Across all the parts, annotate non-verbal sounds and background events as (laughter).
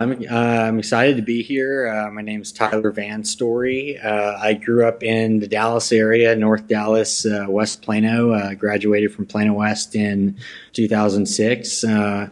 I'm, uh, I'm excited to be here. Uh, my name is Tyler Van Story. Uh, I grew up in the Dallas area, North Dallas, uh, West Plano. Uh, graduated from Plano West in 2006. Uh,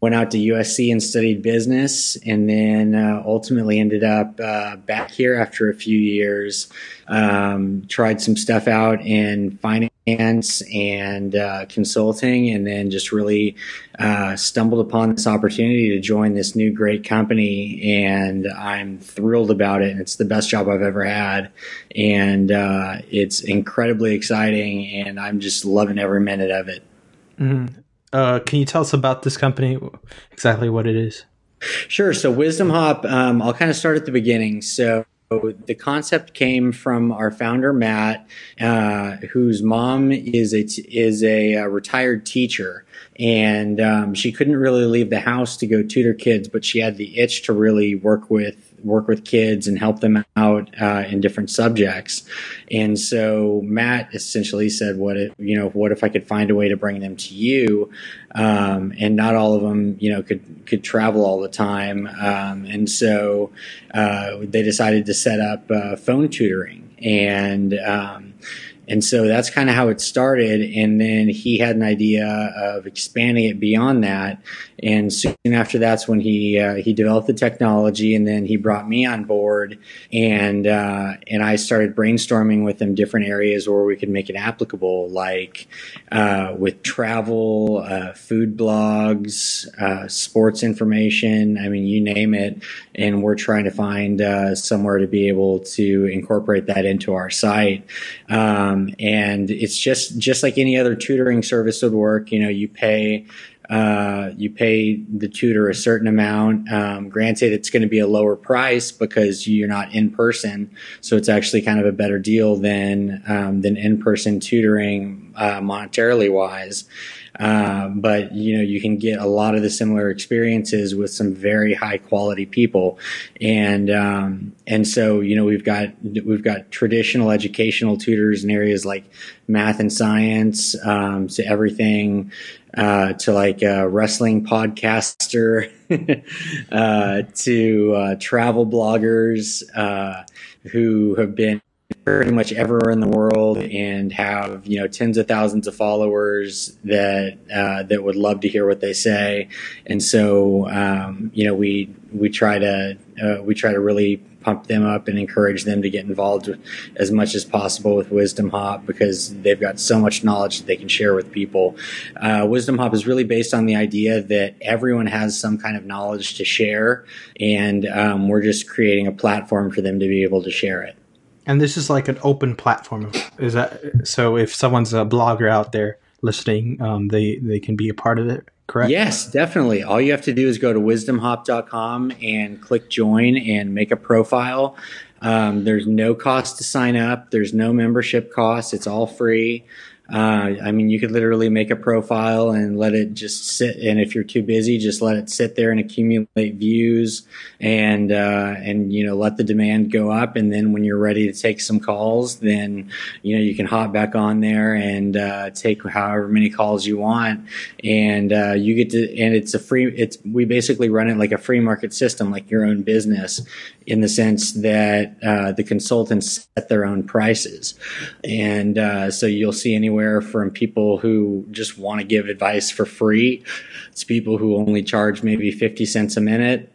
went out to USC and studied business, and then ultimately ended up back here after a few years. Um, tried some stuff out in finance and uh, consulting, and then just really uh, stumbled upon this opportunity to join this new great company. And I'm thrilled about it. And it's the best job I've ever had. And uh, it's incredibly exciting. And I'm just loving every minute of it. Mm-hmm. Uh, can you tell us about this company, exactly what it is? Sure. So, Wisdom Hop, um, I'll kind of start at the beginning. So, the concept came from our founder Matt, uh, whose mom is a is a, a retired teacher, and um, she couldn't really leave the house to go tutor kids, but she had the itch to really work with work with kids and help them out uh, in different subjects. And so Matt essentially said, "What if you know? What if I could find a way to bring them to you?" Um, and not all of them, you know, could could travel all the time. Um, and so uh, they decided to set up uh, phone tutoring and. Um, and so that's kind of how it started. And then he had an idea of expanding it beyond that. And soon after that's when he uh, he developed the technology, and then he brought me on board, and uh, and I started brainstorming with him different areas where we could make it applicable, like uh, with travel, uh, food blogs, uh, sports information. I mean, you name it. And we're trying to find uh, somewhere to be able to incorporate that into our site. Um, and it's just just like any other tutoring service would work. You know, you pay uh, you pay the tutor a certain amount. Um, granted, it's going to be a lower price because you're not in person, so it's actually kind of a better deal than um, than in person tutoring uh, monetarily wise. Uh, but you know you can get a lot of the similar experiences with some very high quality people, and um, and so you know we've got we've got traditional educational tutors in areas like math and science um, to everything uh, to like a wrestling podcaster (laughs) uh, to uh, travel bloggers uh, who have been pretty much everywhere in the world and have you know tens of thousands of followers that uh, that would love to hear what they say, and so um, you know we we try to uh, we try to really pump them up and encourage them to get involved as much as possible with Wisdom Hop because they've got so much knowledge that they can share with people. Uh, Wisdom Hop is really based on the idea that everyone has some kind of knowledge to share, and um, we're just creating a platform for them to be able to share it. And this is like an open platform. Is that so? If someone's a blogger out there listening, um, they they can be a part of it. Correct. Yes, definitely. All you have to do is go to wisdomhop.com and click join and make a profile. Um, there's no cost to sign up. There's no membership cost. It's all free. Uh, I mean, you could literally make a profile and let it just sit. And if you're too busy, just let it sit there and accumulate views, and uh, and you know let the demand go up. And then when you're ready to take some calls, then you know you can hop back on there and uh, take however many calls you want, and uh, you get to. And it's a free. It's we basically run it like a free market system, like your own business, in the sense that uh, the consultants set their own prices, and uh, so you'll see anywhere from people who just want to give advice for free, to people who only charge maybe fifty cents a minute,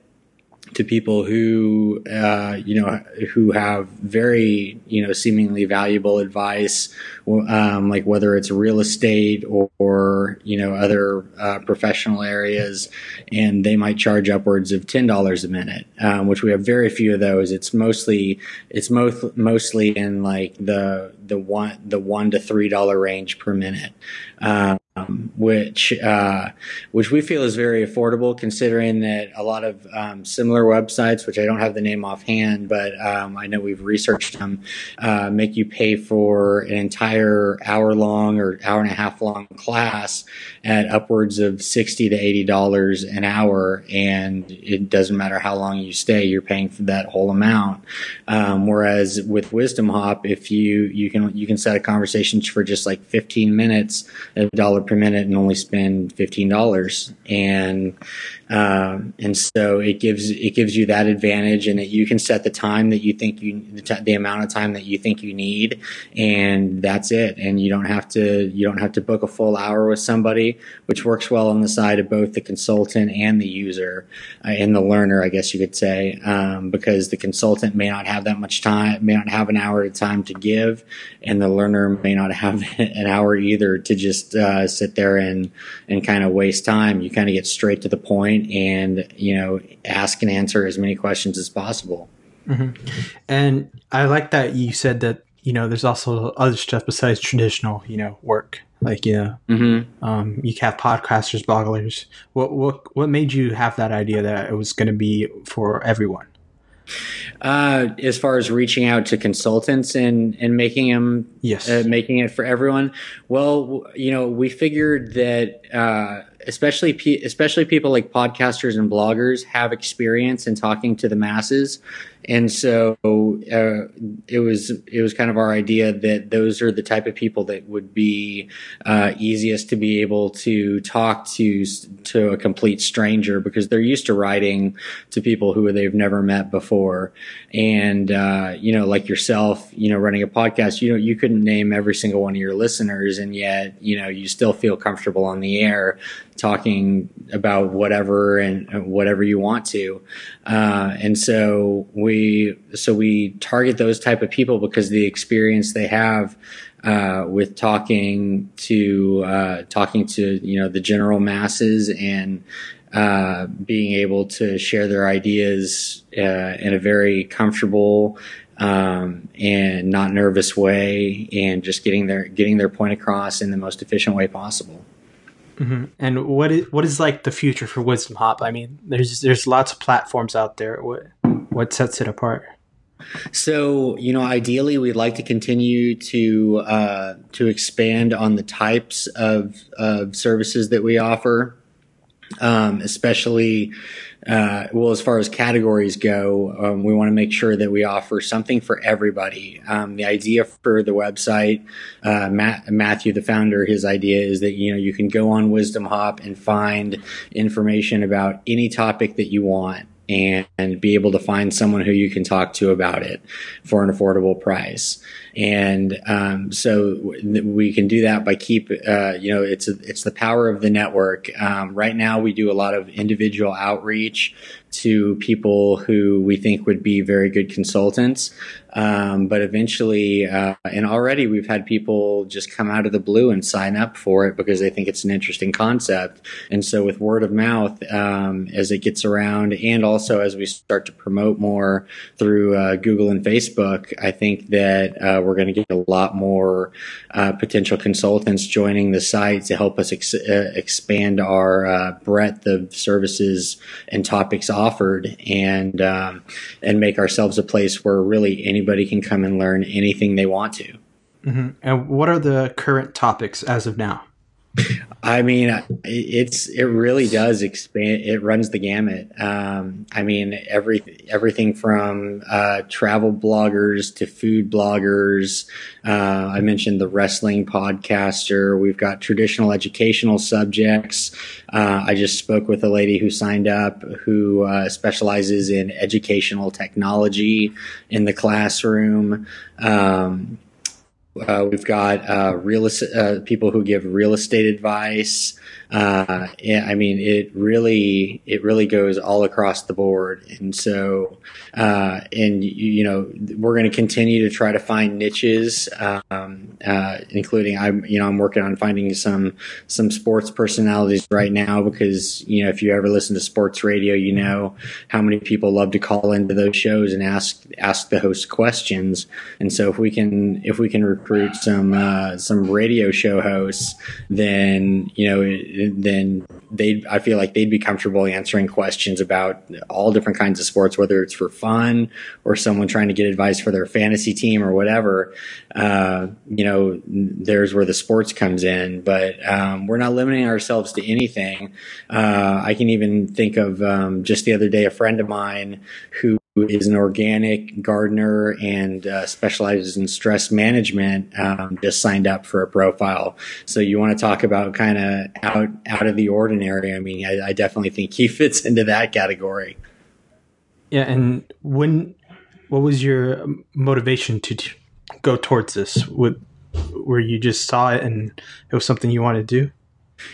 to people who uh, you know who have very you know seemingly valuable advice, um, like whether it's real estate or, or you know other uh, professional areas, and they might charge upwards of ten dollars a minute, um, which we have very few of those. It's mostly it's most mostly in like the the one the one to three dollar range per minute. Um, which uh, which we feel is very affordable, considering that a lot of um, similar websites, which I don't have the name offhand, but um, I know we've researched them, uh, make you pay for an entire hour long or hour and a half long class at upwards of sixty to eighty dollars an hour, and it doesn't matter how long you stay, you're paying for that whole amount. Um, whereas with Wisdom Hop, if you you can you can set a conversation for just like fifteen minutes a dollar per minute and only spend fifteen dollars, and um, and so it gives it gives you that advantage, and that you can set the time that you think you the, t- the amount of time that you think you need, and that's it. And you don't have to you don't have to book a full hour with somebody, which works well on the side of both the consultant and the user uh, and the learner, I guess you could say, um, because the consultant may not have that much time, may not have an hour of time to give, and the learner may not have (laughs) an hour either to just uh, sit there and and kind of waste time. You kind of get straight to the point and you know ask and answer as many questions as possible. Mm-hmm. And I like that you said that you know there's also other stuff besides traditional you know work like you know mm-hmm. um, you have podcasters bloggers what what what made you have that idea that it was going to be for everyone uh, as far as reaching out to consultants and and making them yes. uh, making it for everyone. Well you know we figured that uh, especially especially people like podcasters and bloggers have experience in talking to the masses and so uh, it was it was kind of our idea that those are the type of people that would be uh, easiest to be able to talk to to a complete stranger because they're used to writing to people who they've never met before. And uh, you know like yourself you know running a podcast you know you couldn't name every single one of your listeners and yet you know you still feel comfortable on the air talking about whatever and whatever you want to. Uh, and so we so we target those type of people because the experience they have uh, with talking to uh, talking to you know the general masses and uh, being able to share their ideas uh, in a very comfortable um, and not nervous way, and just getting their getting their point across in the most efficient way possible. Mm-hmm. And what is what is like the future for Wisdom Hop? I mean, there's there's lots of platforms out there. What what sets it apart? So you know, ideally, we'd like to continue to uh, to expand on the types of of services that we offer, um, especially uh, well, as far as categories go, um, we want to make sure that we offer something for everybody. Um, the idea for the website, uh, Matt, Matthew, the founder, his idea is that you know you can go on Wisdom Hop and find information about any topic that you want and, and be able to find someone who you can talk to about it for an affordable price. And um, so we can do that by keep, uh, you know, it's a, it's the power of the network. Um, right now, we do a lot of individual outreach to people who we think would be very good consultants. Um, but eventually, uh, and already we've had people just come out of the blue and sign up for it because they think it's an interesting concept. And so, with word of mouth, um, as it gets around, and also as we start to promote more through uh, Google and Facebook, I think that uh, we're going to get a lot more uh, potential consultants joining the site to help us ex- uh, expand our uh, breadth of services and topics offered, and um, and make ourselves a place where really anybody can come and learn anything they want to. Mm-hmm. And what are the current topics as of now? I mean, it's it really does expand. It runs the gamut. Um, I mean, every everything from uh, travel bloggers to food bloggers. Uh, I mentioned the wrestling podcaster. We've got traditional educational subjects. Uh, I just spoke with a lady who signed up who uh, specializes in educational technology in the classroom. Um, uh, we've got uh, real uh, people who give real estate advice. Uh, I mean, it really it really goes all across the board, and so uh, and you know we're going to continue to try to find niches, um, uh, including I'm you know I'm working on finding some some sports personalities right now because you know if you ever listen to sports radio, you know how many people love to call into those shows and ask ask the host questions, and so if we can if we can recruit some uh, some radio show hosts, then you know then they I feel like they'd be comfortable answering questions about all different kinds of sports, whether it's for fun or someone trying to get advice for their fantasy team or whatever. Uh, you know, there's where the sports comes in, but um, we're not limiting ourselves to anything. Uh, I can even think of um, just the other day a friend of mine who is an organic gardener and uh, specializes in stress management, um, just signed up for a profile. So you want to talk about kind of out out of the ordinary? I mean, I, I definitely think he (laughs) fits into that category. Yeah, and when what was your motivation to t- go towards this? With where you just saw it and it was something you wanted to do?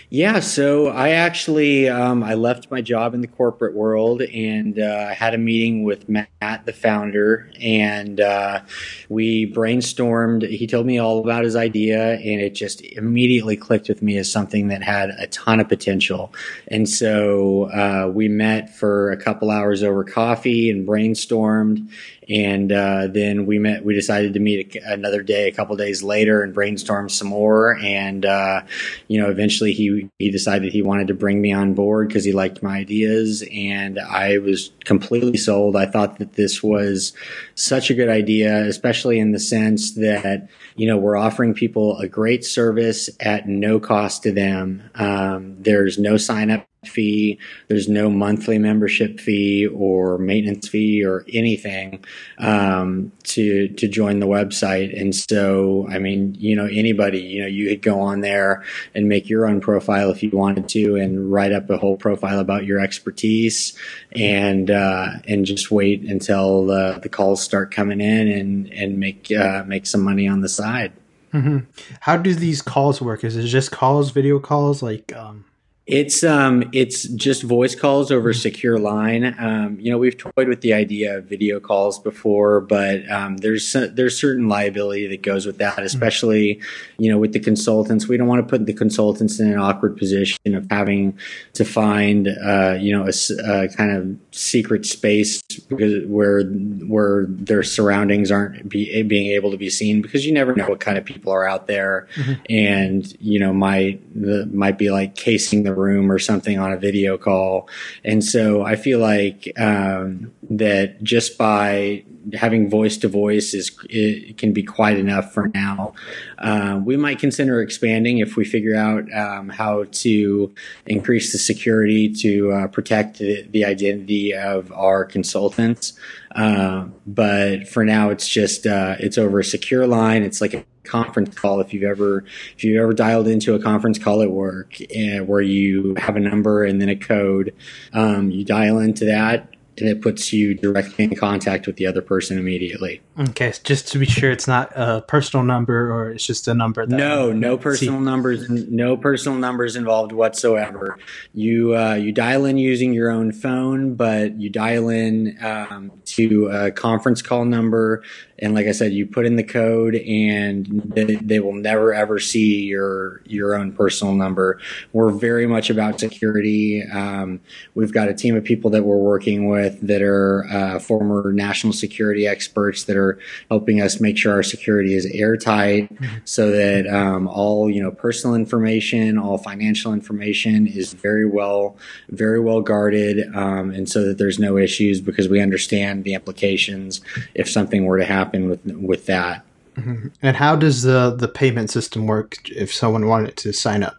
Yeah, so I actually um, I left my job in the corporate world and uh, had a meeting with Matt, the founder, and uh, we brainstormed. He told me all about his idea, and it just immediately clicked with me as something that had a ton of potential. And so uh, we met for a couple hours over coffee and brainstormed. And uh, then we met. We decided to meet another day, a couple days later, and brainstorm some more. And uh, you know, eventually he he decided he wanted to bring me on board because he liked my ideas, and I was completely sold. I thought that this was such a good idea, especially in the sense that you know we're offering people a great service at no cost to them. Um, there's no sign up fee. There's no monthly membership fee or maintenance fee or anything um, to to join the website. And so, I mean, you know, anybody, you know, you could go on there and make your own profile if you wanted to, and write up a whole profile about your expertise, and uh, and just wait until the, the calls start coming in and and make uh, make some money on the side. Mm-hmm. How do these calls work? Is it just calls, video calls, like? Um it's um, it's just voice calls over secure line. Um, you know, we've toyed with the idea of video calls before, but um, there's there's certain liability that goes with that, especially you know with the consultants. We don't want to put the consultants in an awkward position of having to find uh, you know a, a, kind of secret space where where their surroundings aren't be, being able to be seen because you never know what kind of people are out there, mm-hmm. and you know might the, might be like casing the room or something on a video call. And so I feel like um, that just by having voice to voice is it can be quite enough for now. Uh, we might consider expanding if we figure out um, how to increase the security to uh, protect the, the, identity of our consultants. Uh, but for now, it's just uh, it's over a secure line. It's like a conference call if you've ever if you've ever dialed into a conference call at work uh, where you have a number and then a code um, you dial into that and it puts you directly in contact with the other person immediately. Okay, just to be sure, it's not a personal number, or it's just a number. That no, no personal see. numbers, no personal numbers involved whatsoever. You uh, you dial in using your own phone, but you dial in um, to a conference call number and like I said, you put in the code, and they, they, will never ever see your your own personal number. We're very much about security. Um, we've got a team of people that we're working with that are uh, former national security experts that are helping us make sure our security is airtight, mm-hmm. so that um, all you know personal information, all financial information is very well very well guarded, um, and so that there's no issues because we understand the implications if something were to happen happen with with that. Mm-hmm. And how does the the payment system work if someone wanted to sign up?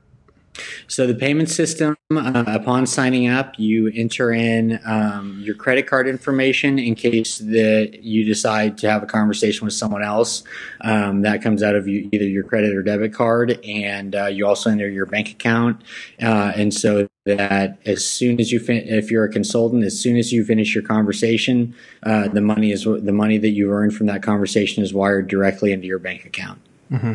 So the payment system, uh, upon signing up, you enter in um, your credit card information in case that you decide to have a conversation with someone else. Um, that comes out of you, either your credit or debit card, and uh, you also enter your bank account. Uh, and so that as soon as you fin- if you're a consultant, as soon as you finish your conversation, uh, the money is the money that you earned from that conversation is wired directly into your bank account. Mm-hmm.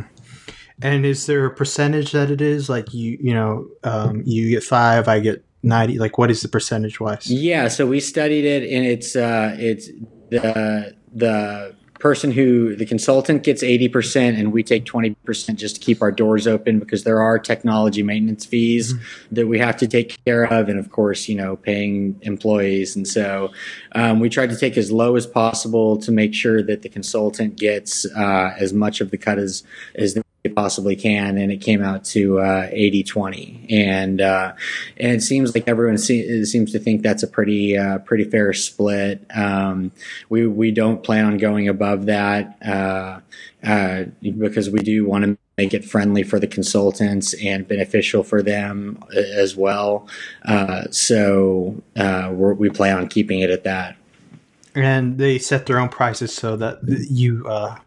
And is there a percentage that it is like you you know um, you get five, I get ninety? Like what is the percentage wise? Yeah, so we studied it, and it's uh, it's the the person who the consultant gets 80% and we take 20% just to keep our doors open because there are technology maintenance fees mm-hmm. that we have to take care of and of course you know paying employees and so um, we tried to take as low as possible to make sure that the consultant gets uh, as much of the cut as as possibly can and it came out to uh, 80 20 and uh, and it seems like everyone se- seems to think that's a pretty uh, pretty fair split. Um, we we don't plan on going above that uh, uh, because we do want to make it friendly for the consultants and beneficial for them uh, as well. So we plan on keeping it at that. And they set their own prices so that you uh,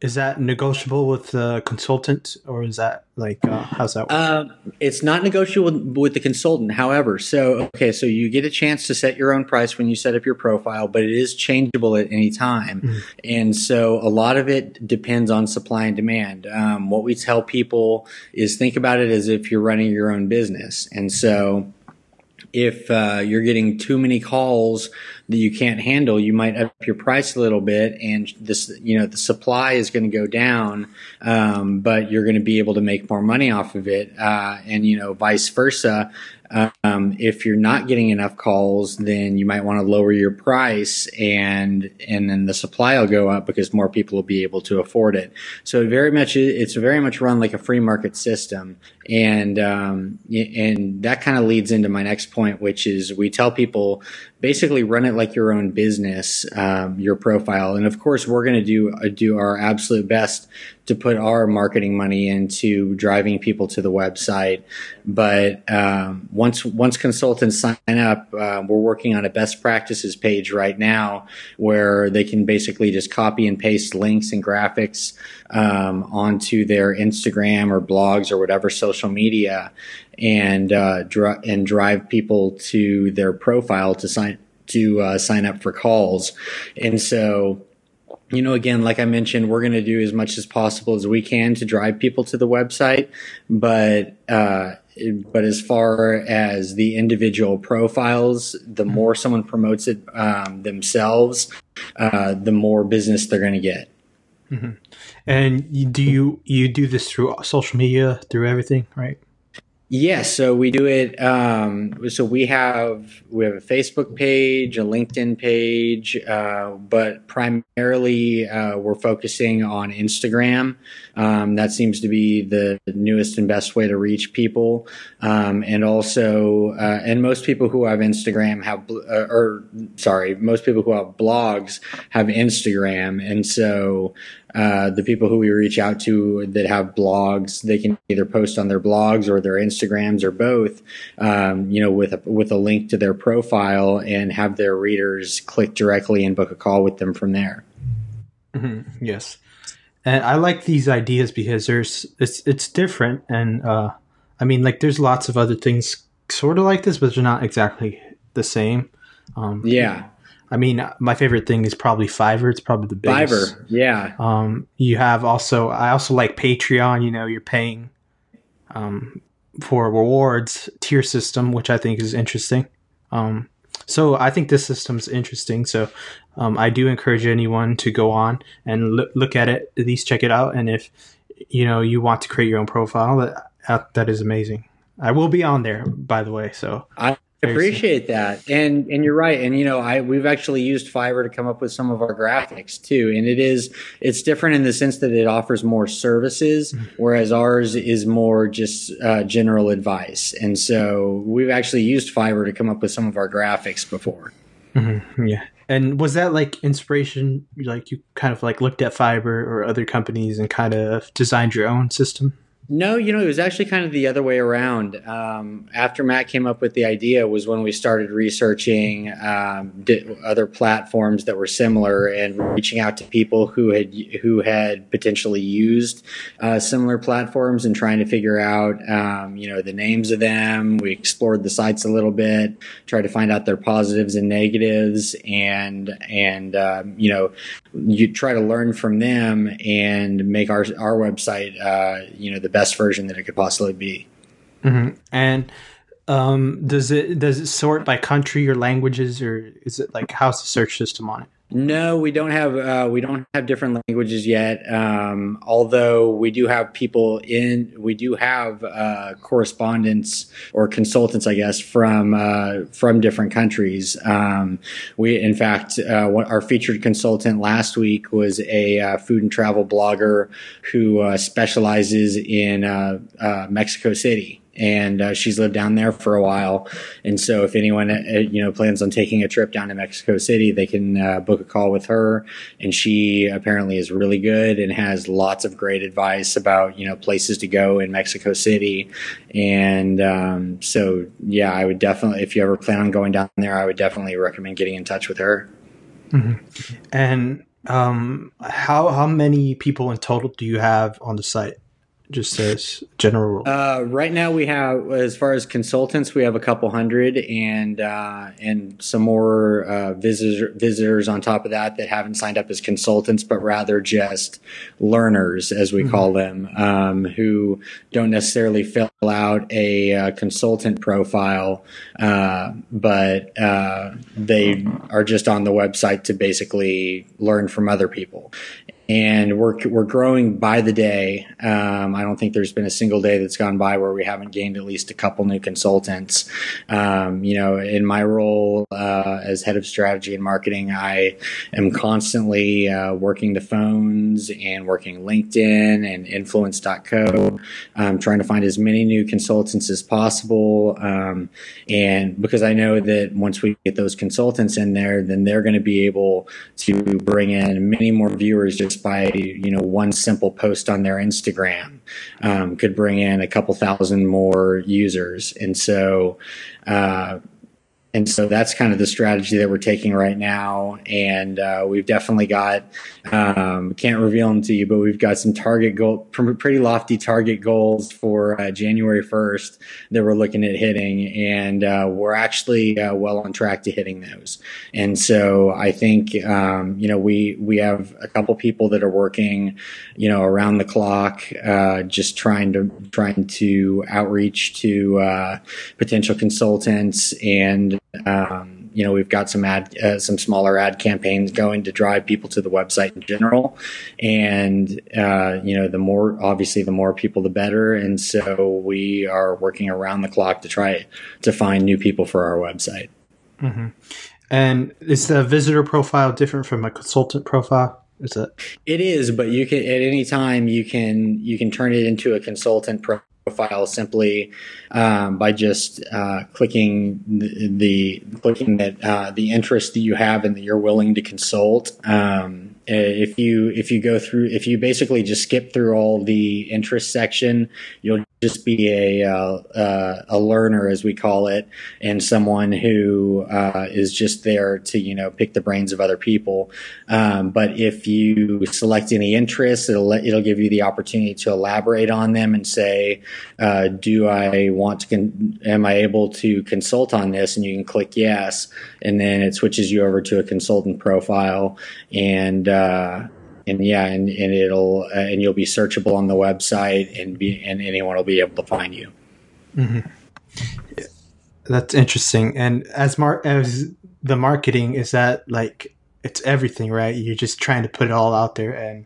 is that negotiable with the consultant or is that like uh, how's that work? Uh, it's not negotiable with the consultant however so okay so you get a chance to set your own price when you set up your profile but it is changeable at any time mm-hmm. and so a lot of it depends on supply and demand um, what we tell people is think about it as if you're running your own business and so if uh, you're getting too many calls that you can't handle, you might up your price a little bit, and this, you know, the supply is going to go down, um, but you're going to be able to make more money off of it, uh, and you know, vice versa. Um, if you're not getting enough calls, then you might want to lower your price, and and then the supply will go up because more people will be able to afford it. So very much it's very much run like a free market system, and um, and that kind of leads into my next point, which is we tell people basically run it like your own business, um, your profile, and of course we're going to do uh, do our absolute best to put our marketing money into driving people to the website. But um, once once consultants sign up, uh, we're working on a best practices page right now where they can basically just copy and paste links and graphics um, onto their Instagram or blogs or whatever social media, and uh, dr- and drive people to their profile to sign to uh, sign up for calls. And so you know, again, like I mentioned, we're going to do as much as possible as we can to drive people to the website. But, uh, but as far as the individual profiles, the mm-hmm. more someone promotes it um, themselves, uh, the more business they're going to get. Mm-hmm. And do you you do this through social media, through everything, right? Yes, so we do it. Um, so we have we have a Facebook page, a LinkedIn page, uh, but primarily uh, we're focusing on Instagram. Um, that seems to be the newest and best way to reach people, um, and also uh, and most people who have Instagram have uh, or sorry, most people who have blogs have Instagram, and so uh, the people who we reach out to that have blogs, they can either post on their blogs or their Instagrams or both, um, you know, with a, with a link to their profile and have their readers click directly and book a call with them from there. Mm-hmm. Yes, and I like these ideas because there's it's it's different, and uh, I mean, like there's lots of other things sort of like this, but they're not exactly the same. Um, yeah I mean, my favorite thing is probably Fiverr. It's probably the biggest. Fiverr, yeah. Um, you have also, I also like Patreon. You know, you're paying um, for rewards tier system, which I think is interesting. Um, so I think this system is interesting. So um, I do encourage anyone to go on and look, look at it, at least check it out. And if you know you want to create your own profile, that that is amazing. I will be on there, by the way. So I appreciate that. And and you're right. And you know i we've actually used fiverr to come up with some of our graphics too. And it is it's different in the sense that it offers more services mm-hmm. whereas ours is more just uh, general advice. And so we've actually used fiverr to come up with some of our graphics before. Mm-hmm. yeah. And was that like inspiration like you kind of like looked at fiverr or other companies and kind of designed your own system no, you know, it was actually kind of the other way around. Um, after Matt came up with the idea, was when we started researching um, other platforms that were similar and reaching out to people who had who had potentially used uh, similar platforms and trying to figure out, um, you know, the names of them. We explored the sites a little bit, tried to find out their positives and negatives, and and um, you know, you try to learn from them and make our our website, uh, you know, the best version that it could possibly be. Mm-hmm. And um, does it does it sort by country or languages, or is it like how's the search system on it? No, we don't have uh, we don't have different languages yet. Um, although we do have people in, we do have uh, correspondents or consultants, I guess, from uh, from different countries. Um, we, in fact, uh, our featured consultant last week was a uh, food and travel blogger who uh, specializes in Mexico City and uh, she's lived down there for a while. And so, if anyone uh, you know plans on taking a trip down to Mexico City, they can uh, book a call with her. And she apparently is really good and has lots of great advice about you know places to go in Mexico City. And um, so, yeah, I would definitely, if you ever plan on going down there, I would definitely recommend getting in touch with her. Mm-hmm. And um, how how many people in total do you have on the site? Just as general uh, right now we have as far as consultants we have a couple hundred and uh, and some more uh, visitor, visitors on top of that that haven't signed up as consultants but rather just learners as we mm-hmm. call them um, who don't necessarily fill out a uh, consultant profile uh, but uh, they are just on the website to basically learn from other people and we're we're growing by the day. Um, I don't think there's been a single day that's gone by where we haven't gained at least a couple new consultants. Um, you know, in my role uh, as head of strategy and marketing, I am constantly uh, working the phones and working LinkedIn and Influence.co, um, trying to find as many new consultants as possible. Um, and because I know that once we get those consultants in there, then they're going to be able to bring in many more viewers just by you know one simple post on their Instagram um, could bring in a couple thousand more users, and so uh, and so that's kind of the strategy that we're taking right now. And uh, we've definitely got, um, can't reveal them to you, but we've got some target goal, pretty lofty target goals for uh, January 1st that we're looking at hitting. And uh, we're actually uh, well on track to hitting those. And so I think, um, you know, we, we have a couple people that are working, you know, around the clock, uh, just trying to, trying to outreach to uh, potential consultants and um, you know, we've got some ad, uh, some smaller ad campaigns going to drive people to the website in general, and uh, you know, the more obviously the more people, the better. And so we are working around the clock to try to find new people for our website. Mm-hmm. And is the visitor profile different from a consultant profile? Is it? It is, but you can at any time you can you can turn it into a consultant profile profile simply um, by just uh, clicking the, the, clicking that uh, the interest that you have and that you're willing to consult. Um, if you if you go through if you basically just skip through all the interest section, you'll just be a uh, uh, a learner, as we call it, and someone who uh, is just there to you know pick the brains of other people. Um, but if you select any interests, it'll let, it'll give you the opportunity to elaborate on them and say, uh, "Do I want to? Con- am I able to consult on this?" And you can click yes, and then it switches you over to a consultant profile and uh, and yeah, and, and it'll uh, and you'll be searchable on the website, and be and anyone will be able to find you. Mm-hmm. That's interesting. And as mar- as the marketing is that like it's everything, right? You're just trying to put it all out there and.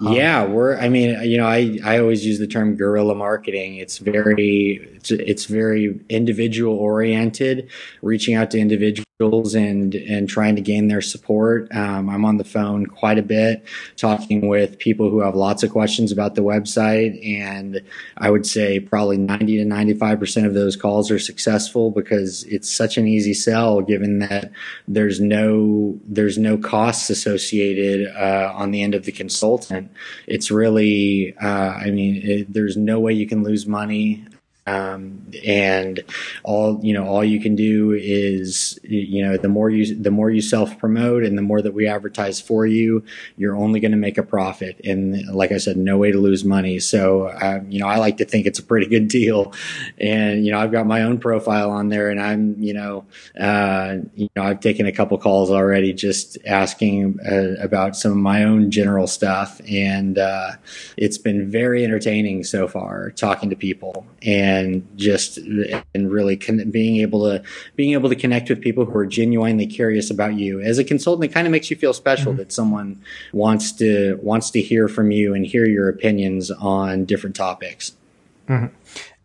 Um, yeah, we're. I mean, you know, I I always use the term guerrilla marketing. It's very it's, it's very individual oriented, reaching out to individuals and and trying to gain their support. Um, I'm on the phone quite a bit, talking with people who have lots of questions about the website, and I would say probably 90 to 95 percent of those calls are successful because it's such an easy sell, given that there's no there's no costs associated uh, on the end of the consultant. It's really, uh, I mean, it, there's no way you can lose money. Um, and all you know, all you can do is you know the more you the more you self promote and the more that we advertise for you, you're only going to make a profit. And like I said, no way to lose money. So um, you know, I like to think it's a pretty good deal. And you know, I've got my own profile on there, and I'm you know, uh, you know, I've taken a couple calls already just asking uh, about some of my own general stuff, and uh, it's been very entertaining so far talking to people and and just and really con- being able to being able to connect with people who are genuinely curious about you as a consultant it kind of makes you feel special mm-hmm. that someone wants to wants to hear from you and hear your opinions on different topics mm-hmm.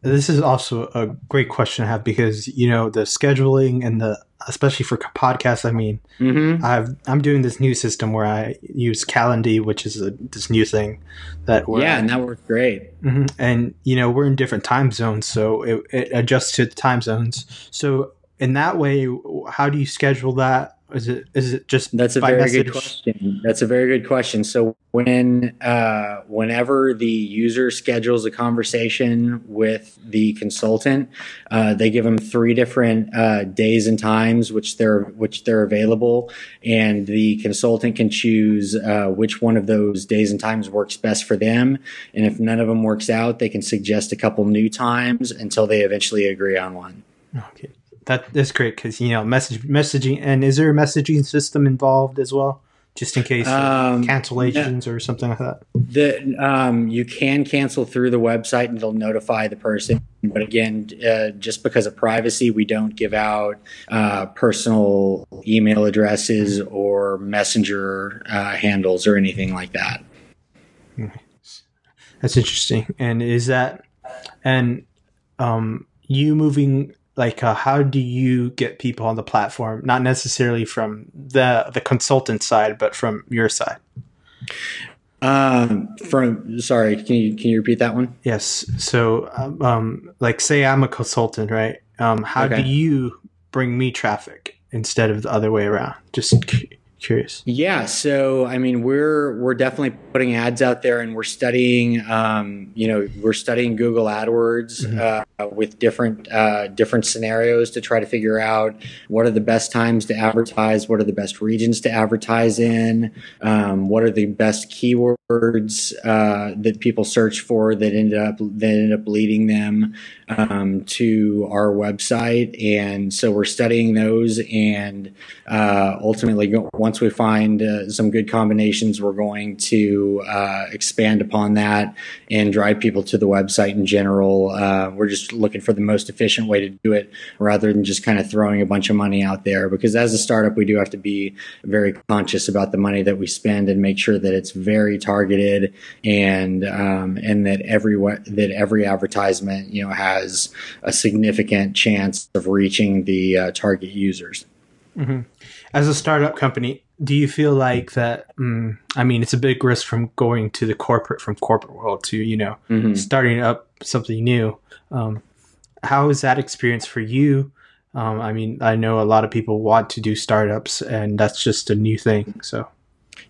this is also a great question to have because you know the scheduling and the especially for podcasts. I mean, mm-hmm. I've, I'm doing this new system where I use Calendly, which is a, this new thing that yeah, and that works great. Mm-hmm. And you know, we're in different time zones, so it, it, adjusts to the time zones. So in that way, how do you schedule that? Is it is it just that's a very message? good question. That's a very good question. So when uh, whenever the user schedules a conversation with the consultant, uh, they give them three different uh, days and times which they're which they're available, and the consultant can choose uh, which one of those days and times works best for them. And if none of them works out, they can suggest a couple new times until they eventually agree on one. Okay that is great because you know message messaging and is there a messaging system involved as well? Just in case um, cancellations yeah. or something like that? The um, you can cancel through the website and it'll notify the person. But again uh, just because of privacy we don't give out uh, personal email addresses or messenger uh, handles or anything like that. That's interesting. And is that and um, you moving like uh, how do you get people on the platform? Not necessarily from the the consultant side but from your side. Um from sorry can you can you repeat that one? Yes. So um, um like say i'm a consultant right? Um how okay. do you bring me traffic instead of the other way around? Just curious yeah so i mean we're we're definitely putting ads out there and we're studying um, you know we're studying google adwords mm-hmm. uh, with different uh, different scenarios to try to figure out what are the best times to advertise what are the best regions to advertise in um, what are the best keywords uh, that people search for that ended up that ended up leading them um, to our website and so we're studying those and uh, ultimately go, once we find uh, some good combinations, we're going to uh, expand upon that and drive people to the website in general. Uh, we're just looking for the most efficient way to do it rather than just kind of throwing a bunch of money out there. Because as a startup, we do have to be very conscious about the money that we spend and make sure that it's very targeted and um, and that every that every advertisement you know has a significant chance of reaching the uh, target users. Mm-hmm. As a startup company, do you feel like that? Mm, I mean, it's a big risk from going to the corporate from corporate world to you know mm-hmm. starting up something new. Um, how is that experience for you? Um, I mean, I know a lot of people want to do startups, and that's just a new thing. So,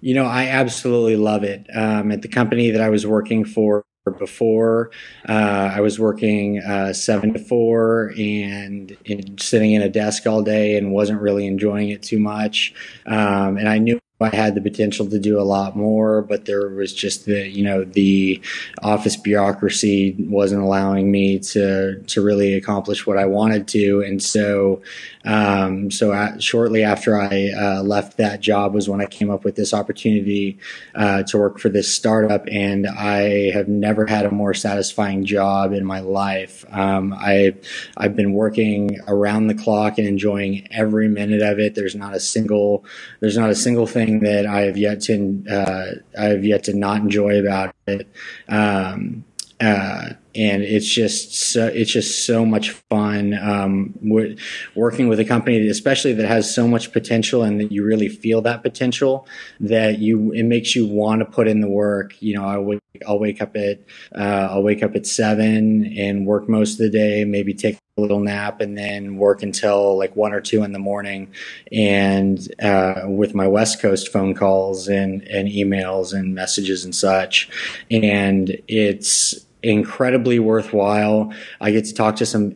you know, I absolutely love it. Um, at the company that I was working for before. Uh, I was working uh, seven to four and, sitting in a desk all day and wasn't really enjoying it too much. Um, and I knew I had the potential to do a lot more, but there was just the, you know, the office bureaucracy wasn't allowing me to, to really accomplish what I wanted to. And so, um, so at, shortly after I uh, left that job was when I came up with this opportunity uh, to work for this startup. And I have never had a more satisfying job in my life. Um, I, I've been working around the clock and enjoying every minute of it. There's not a single, there's not a single thing that I have yet to uh, I have yet to not enjoy about it. Um, uh, and it's just so, it's just so much fun um, working with a company, especially that has so much potential, and that you really feel that potential. That you it makes you want to put in the work. You know, I wake, I'll wake up at uh, I'll wake up at seven and work most of the day, maybe take a little nap, and then work until like one or two in the morning, and uh, with my West Coast phone calls and and emails and messages and such, and it's incredibly worthwhile. I get to talk to some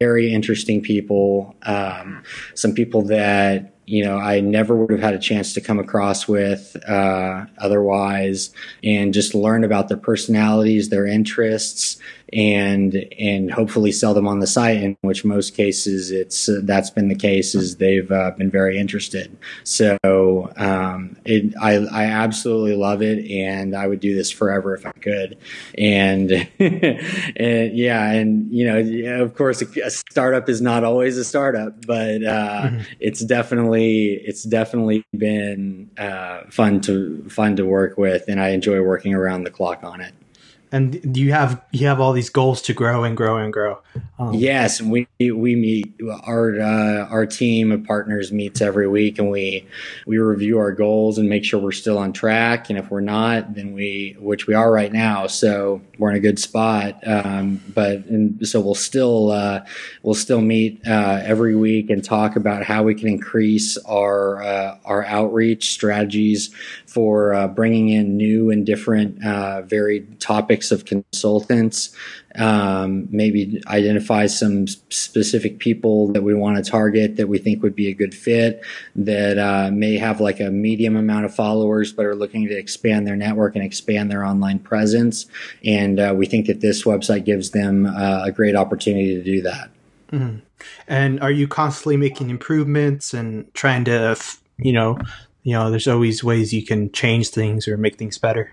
very interesting people, um, some people that you know I never would have had a chance to come across with uh, otherwise, and just learn about their personalities, their interests, and and hopefully sell them on the site. In which most cases, it's uh, that's been the case. Is they've uh, been very interested. So um, it, I I absolutely love it, and I would do this forever if I could. And (laughs) and yeah, and you know, of course, a, startup is not always a startup, but uh, mm-hmm. it's definitely it's definitely been uh, fun to fun to work with, and I enjoy working around the clock on it. And you have you have all these goals to grow and grow and grow. Um, yes, we we meet our uh, our team of partners meets every week, and we we review our goals and make sure we're still on track. And if we're not, then we which we are right now, so we're in a good spot. Um, but and so we'll still uh, we'll still meet uh, every week and talk about how we can increase our uh, our outreach strategies for uh, bringing in new and different uh, varied topics of consultants. Um, maybe identify some specific people that we want to target that we think would be a good fit that uh, may have like a medium amount of followers but are looking to expand their network and expand their online presence. And uh, we think that this website gives them uh, a great opportunity to do that. Mm-hmm. And are you constantly making improvements and trying to, you know, you know, there's always ways you can change things or make things better.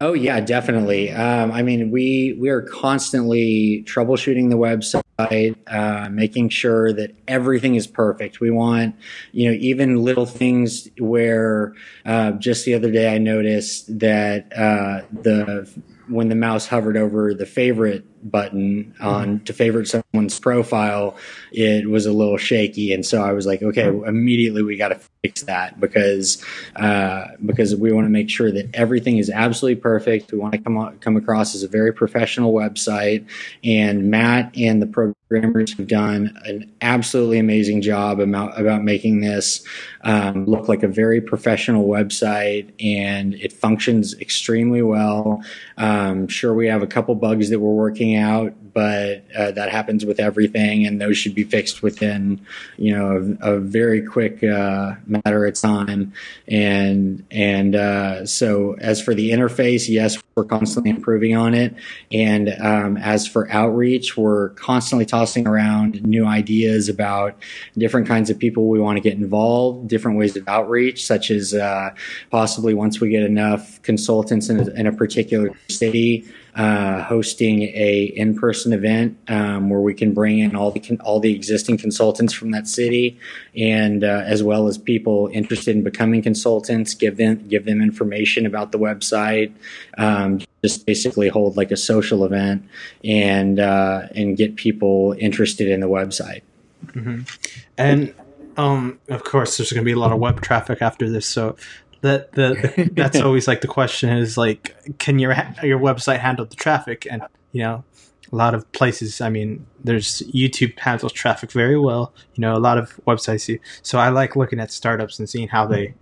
Oh yeah, definitely. Um, I mean, we we are constantly troubleshooting the website, uh, making sure that everything is perfect. We want, you know, even little things where uh, just the other day I noticed that uh, the when the mouse hovered over the favorite button on mm-hmm. to favorite someone's profile, it was a little shaky, and so I was like, okay, immediately we got to fix that because uh, because we want to make sure that everything is absolutely perfect. We want to come come across as a very professional website, and Matt and the programmers have done an absolutely amazing job about about making this um, look like a very professional website, and it functions extremely well. Um, sure, we have a couple bugs that we're working out, but uh, that happens with everything, and those should be fixed within, you know, a, a very quick uh, matter of time. And and uh, so, as for the interface, yes, we're constantly improving on it. And um, as for outreach, we're constantly tossing around new ideas about different kinds of people we want to get involved, different ways of outreach, such as uh, possibly once we get enough consultants in a, in a particular city uh, hosting a in-person event um, where we can bring in all the all the existing consultants from that city, and uh, as well as people interested in becoming consultants. Give them give them information about the website. Um, just basically hold like a social event and uh, and get people interested in the website. Mm-hmm. And um, of course, there's going to be a lot of web traffic after this. So, that the, (laughs) that's always like the question is like can your your website handle the traffic? And you know a lot of places i mean there's youtube handles traffic very well you know a lot of websites do. So i like looking at startups and seeing how they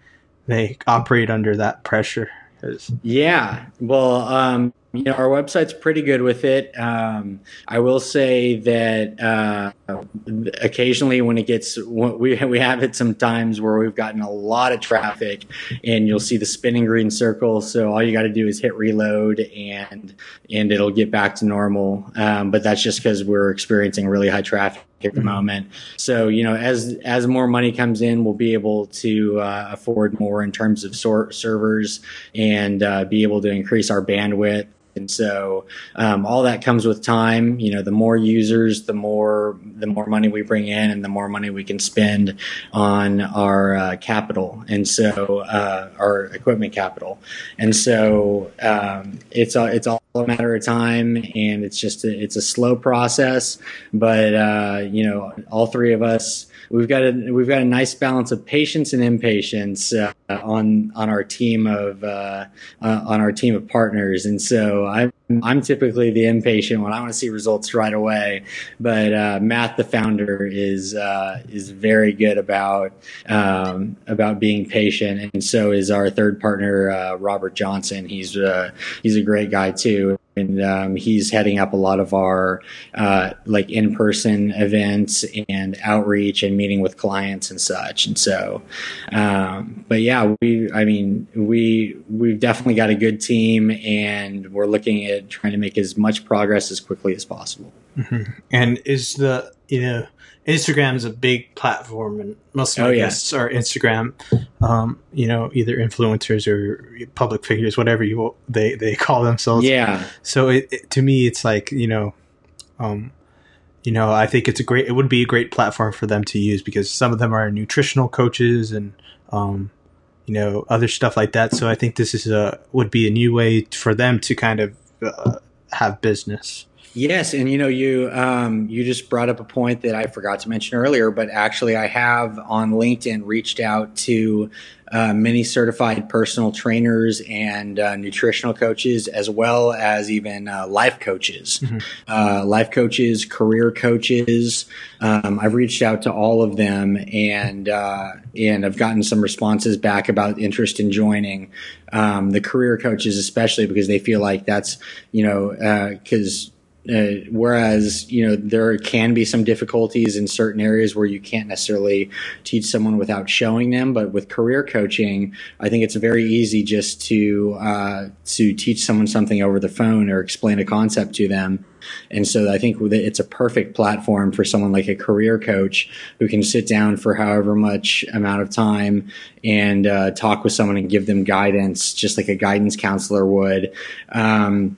they operate under that pressure. Yeah. Well um you know, our website's pretty good with it. Um, I will say that uh, occasionally, when it gets, we we have it sometimes where we've gotten a lot of traffic, and you'll see the spinning green circle. So all you got to do is hit reload, and and it'll get back to normal. Um, but that's just because we're experiencing really high traffic at the mm-hmm. moment. So you know, as as more money comes in, we'll be able to uh, afford more in terms of sort servers and uh, be able to increase our bandwidth and so um, all that comes with time. You know, the more users, the more the more money we bring in, and the more money we can spend on our uh, capital, and so uh, our equipment capital. And so um, it's a, it's all a matter of time, and it's just a, it's a slow process. But uh, you know, all three of us we've got a we've got a nice balance of patience and impatience uh, on on our team of uh, uh, on our team of partners, and so I'm I'm typically the impatient one. I want to see results right away, but uh, Matt, the founder, is uh, is very good about um, about being patient, and so is our third partner, uh, Robert Johnson. He's he's a great guy too and um, he's heading up a lot of our uh, like in-person events and outreach and meeting with clients and such and so um, but yeah we i mean we we've definitely got a good team and we're looking at trying to make as much progress as quickly as possible mm-hmm. and is the you know Instagram is a big platform, and most of my oh, yeah. guests are Instagram. Um, you know, either influencers or public figures, whatever you they they call themselves. Yeah. So it, it, to me, it's like you know, um, you know, I think it's a great. It would be a great platform for them to use because some of them are nutritional coaches and um, you know other stuff like that. So I think this is a would be a new way for them to kind of uh, have business. Yes, and you know you um, you just brought up a point that I forgot to mention earlier, but actually I have on LinkedIn reached out to uh, many certified personal trainers and uh, nutritional coaches, as well as even uh, life coaches, mm-hmm. Uh, life coaches, career coaches. Um, I've reached out to all of them, and uh, and I've gotten some responses back about interest in joining. Um, the career coaches, especially because they feel like that's you know because uh, whereas you know there can be some difficulties in certain areas where you can't necessarily teach someone without showing them, but with career coaching, I think it's very easy just to uh, to teach someone something over the phone or explain a concept to them. And so I think it's a perfect platform for someone like a career coach who can sit down for however much amount of time and uh, talk with someone and give them guidance, just like a guidance counselor would. Um,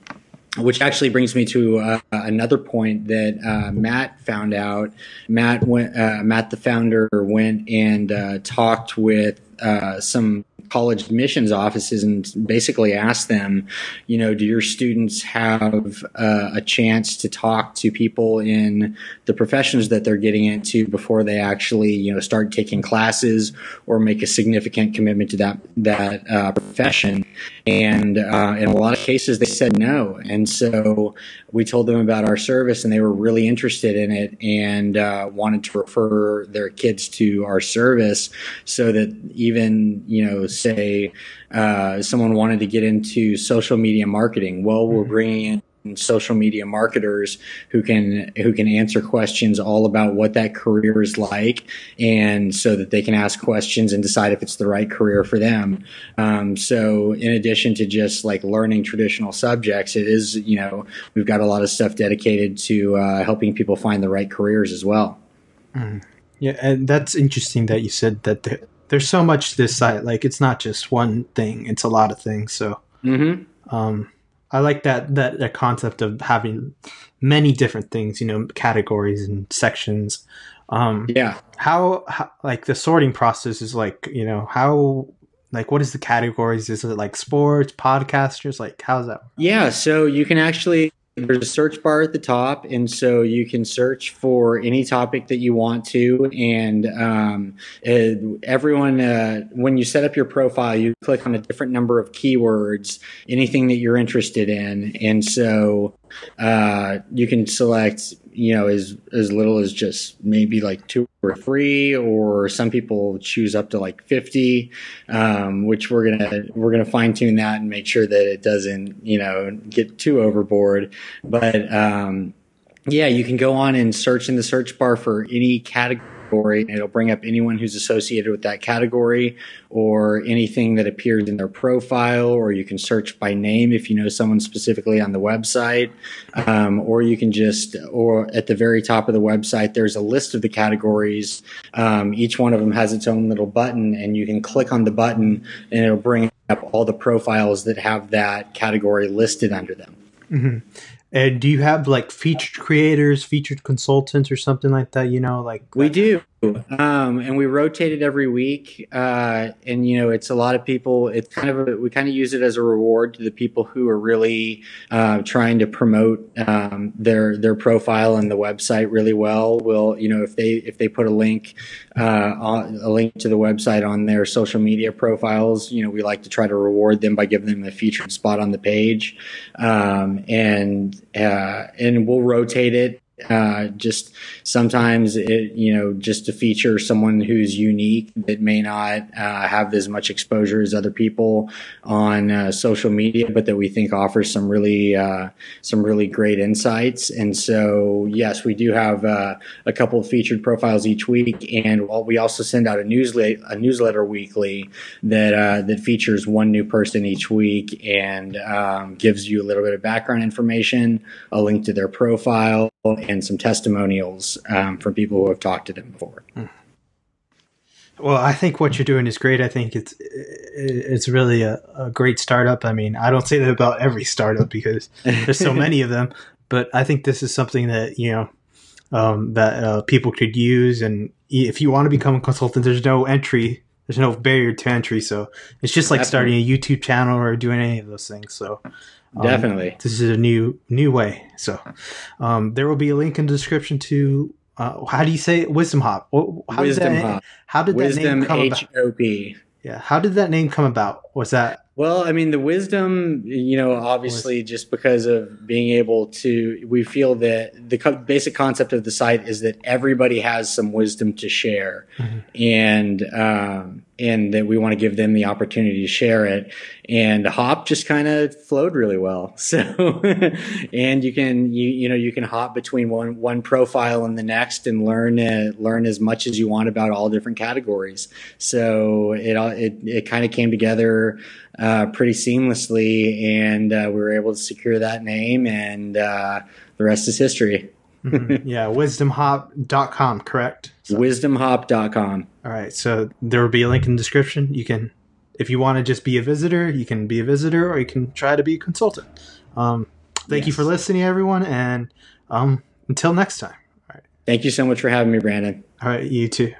which actually brings me to uh, another point that uh, Matt found out. Matt went, uh, Matt, the founder, went and uh, talked with uh, some college admissions offices and basically ask them, you know, do your students have uh, a chance to talk to people in the professions that they're getting into before they actually, you know, start taking classes or make a significant commitment to that that uh, profession? And uh, in a lot of cases, they said no. And so we told them about our service, and they were really interested in it and uh, wanted to refer their kids to our service so that even you know say uh, someone wanted to get into social media marketing. Well, we're mm-hmm. bringing in social media marketers who can who can answer questions all about what that career is like and so that they can ask questions and decide if it's the right career for them um, so in addition to just like learning traditional subjects it is you know we've got a lot of stuff dedicated to uh, helping people find the right careers as well mm. yeah and that's interesting that you said that the, there's so much to this site. Like it's not just one thing; it's a lot of things. So, mm-hmm. um, I like that, that that concept of having many different things. You know, categories and sections. Um, yeah. How, how like the sorting process is like you know how like what is the categories is it like sports podcasters like how's that yeah so you can actually there's a search bar at the top, and so you can search for any topic that you want to. And um, everyone, uh, when you set up your profile, you click on a different number of keywords, anything that you're interested in, and so uh, you can select you know as as little as just maybe like two or three or some people choose up to like 50 um, which we're gonna we're gonna fine tune that and make sure that it doesn't you know get too overboard. But um, yeah you can go on and search in the search bar for any category category. It'll bring up anyone who's associated with that category or anything that appears in their profile, or you can search by name if you know someone specifically on the website. Um, or you can just, or at the very top of the website, there's a list of the categories. Um, each one of them has its own little button, and you can click on the button and it'll bring up all the profiles that have that category listed under them. Mm-hmm. And do you have like featured creators, featured consultants, or something like that? You know, like we do. Um, and we rotate it every week. Uh, and you know, it's a lot of people. It's kind of a, we kind of use it as a reward to the people who are really uh, trying to promote um, their their profile and the website really well. Will you know if they if they put a link uh, on, a link to the website on their social media profiles, you know, we like to try to reward them by giving them a featured spot on the page, um, and uh, and we'll rotate it uh, just sometimes it, you know, just to feature someone who's unique that may not uh, have as much exposure as other people on uh, social media, but that we think offers some really, uh, some really great insights. And so, yes, we do have uh, a couple of featured profiles each week, and we also send out a newsletter, a newsletter weekly that uh, that features one new person each week and um, gives you a little bit of background information, a link to their profile and some testimonials um, from people who have talked to them before. Hmm. Well, I think what you're doing is great. I think it's it's really a, a, great startup. I mean, I don't say that about every startup because there's so many of them, but I think this is something that you know um, that uh, people could use. And if you want to become a consultant, there's no entry there's no barrier to entry. So it's just like starting a YouTube channel or doing any of those things. So um, definitely, this is a new new way. So um, there will be a link in the description to. Uh, how do you say it? Wisdom Hop? How Wisdom that, Hop. How did Wisdom that name come H-O-P. about? Yeah. How did that name come about? Was that well, I mean, the wisdom, you know, obviously just because of being able to, we feel that the co- basic concept of the site is that everybody has some wisdom to share. Mm-hmm. And, um, and that we want to give them the opportunity to share it. And hop just kind of flowed really well. (laughs) So, and you can, you, you know, you can hop between one, one profile and the next and learn, uh, learn as much as you want about all different categories. So it, it, it kind of came together, uh, pretty seamlessly and, uh, we were able to secure that name and, uh, the rest is history. mm-hmm. (laughs) (laughs) Yeah. Wisdomhop.com, correct? So. Wisdomhop.com. All right. So there will be a link in the description. You can, if you want to just be a visitor, you can be a visitor or you can try to be a consultant. Um, thank yes. you for listening, everyone. And um, until next time. All right. Thank you so much for having me, Brandon. All right. You too.